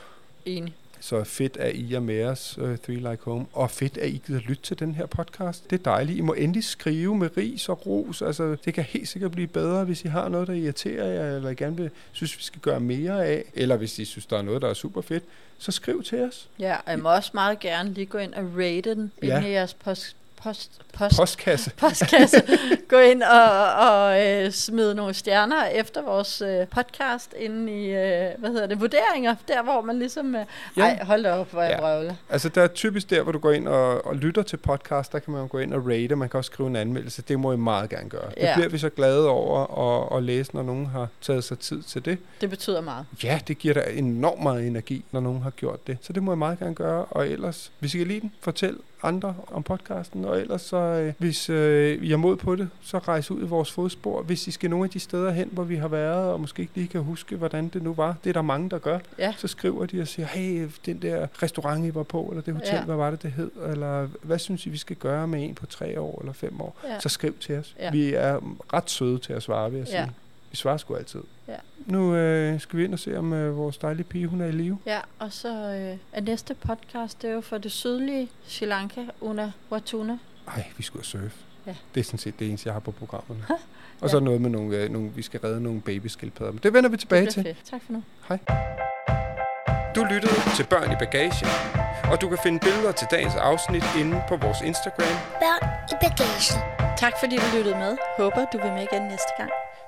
enig. Så fedt, at I er med os, uh, Three Like Home. Og fedt, at I gider lytte til den her podcast. Det er dejligt. I må endelig skrive med ris og ros. Altså, det kan helt sikkert blive bedre, hvis I har noget, der irriterer jer, eller I gerne vil, synes, vi skal gøre mere af. Eller hvis I synes, der er noget, der er super fedt, så skriv til os. Ja, og jeg må også meget gerne lige gå ind og rate den Ja. inde i jeres post, post, post, Postkasse. postkasse. Gå ind og, og øh, smide nogle stjerner efter vores øh, podcast inde i, øh, hvad hedder det, vurderinger. Der, hvor man ligesom... Øh, Ja. Ej, hold da op, hvor jeg Ja. brøvler. Altså, der er typisk der, hvor du går ind og, og lytter til podcast, der kan man gå ind og rate, man kan også skrive en anmeldelse. Det må I meget gerne gøre. Det Ja. bliver vi så glade over at, at læse, når nogen har taget sig tid til det. Det betyder meget. Ja, det giver dig enormt meget energi, når nogen har gjort det. Så det må jeg meget gerne gøre. Og ellers, hvis I kan lide den, fortæl andre om podcasten, og ellers så, øh, hvis øh, I er mod på det, så rejse ud i vores fodspor. Hvis I skal nogle af de steder hen, hvor vi har været, og måske ikke lige kan huske, hvordan det nu var, det er der mange, der gør, Ja. så skriver de og siger, hey, den der restaurant, I var på, eller det hotel, Ja. hvad var det, det hed, eller hvad synes I, vi skal gøre med en på tre år eller fem år? Ja. Så skriv til os. Ja. Vi er ret søde til at svare, vil jeg Ja. sige. Vi svarer sgu altid. Ja. Nu øh, skal vi ind og se, om øh, vores dejlige pige, hun er i live. Ja, og så øh, er næste podcast, det er jo for det sydlige Sri Lanka under Watuna. Ej, vi skulle surfe. Ja. Det er sådan set det eneste, jeg har på programmet. Ja. og så noget med nogle, øh, nogle, vi skal redde nogle babyskildpadder. Men det vender vi tilbage det til. fedt. Tak for nu. Hej. Du lyttede til Børn i Bagage, og du kan finde billeder til dagens afsnit inde på vores Instagram. Børn i bagagen. Tak fordi du lyttede med. Håber du vil med igen næste gang.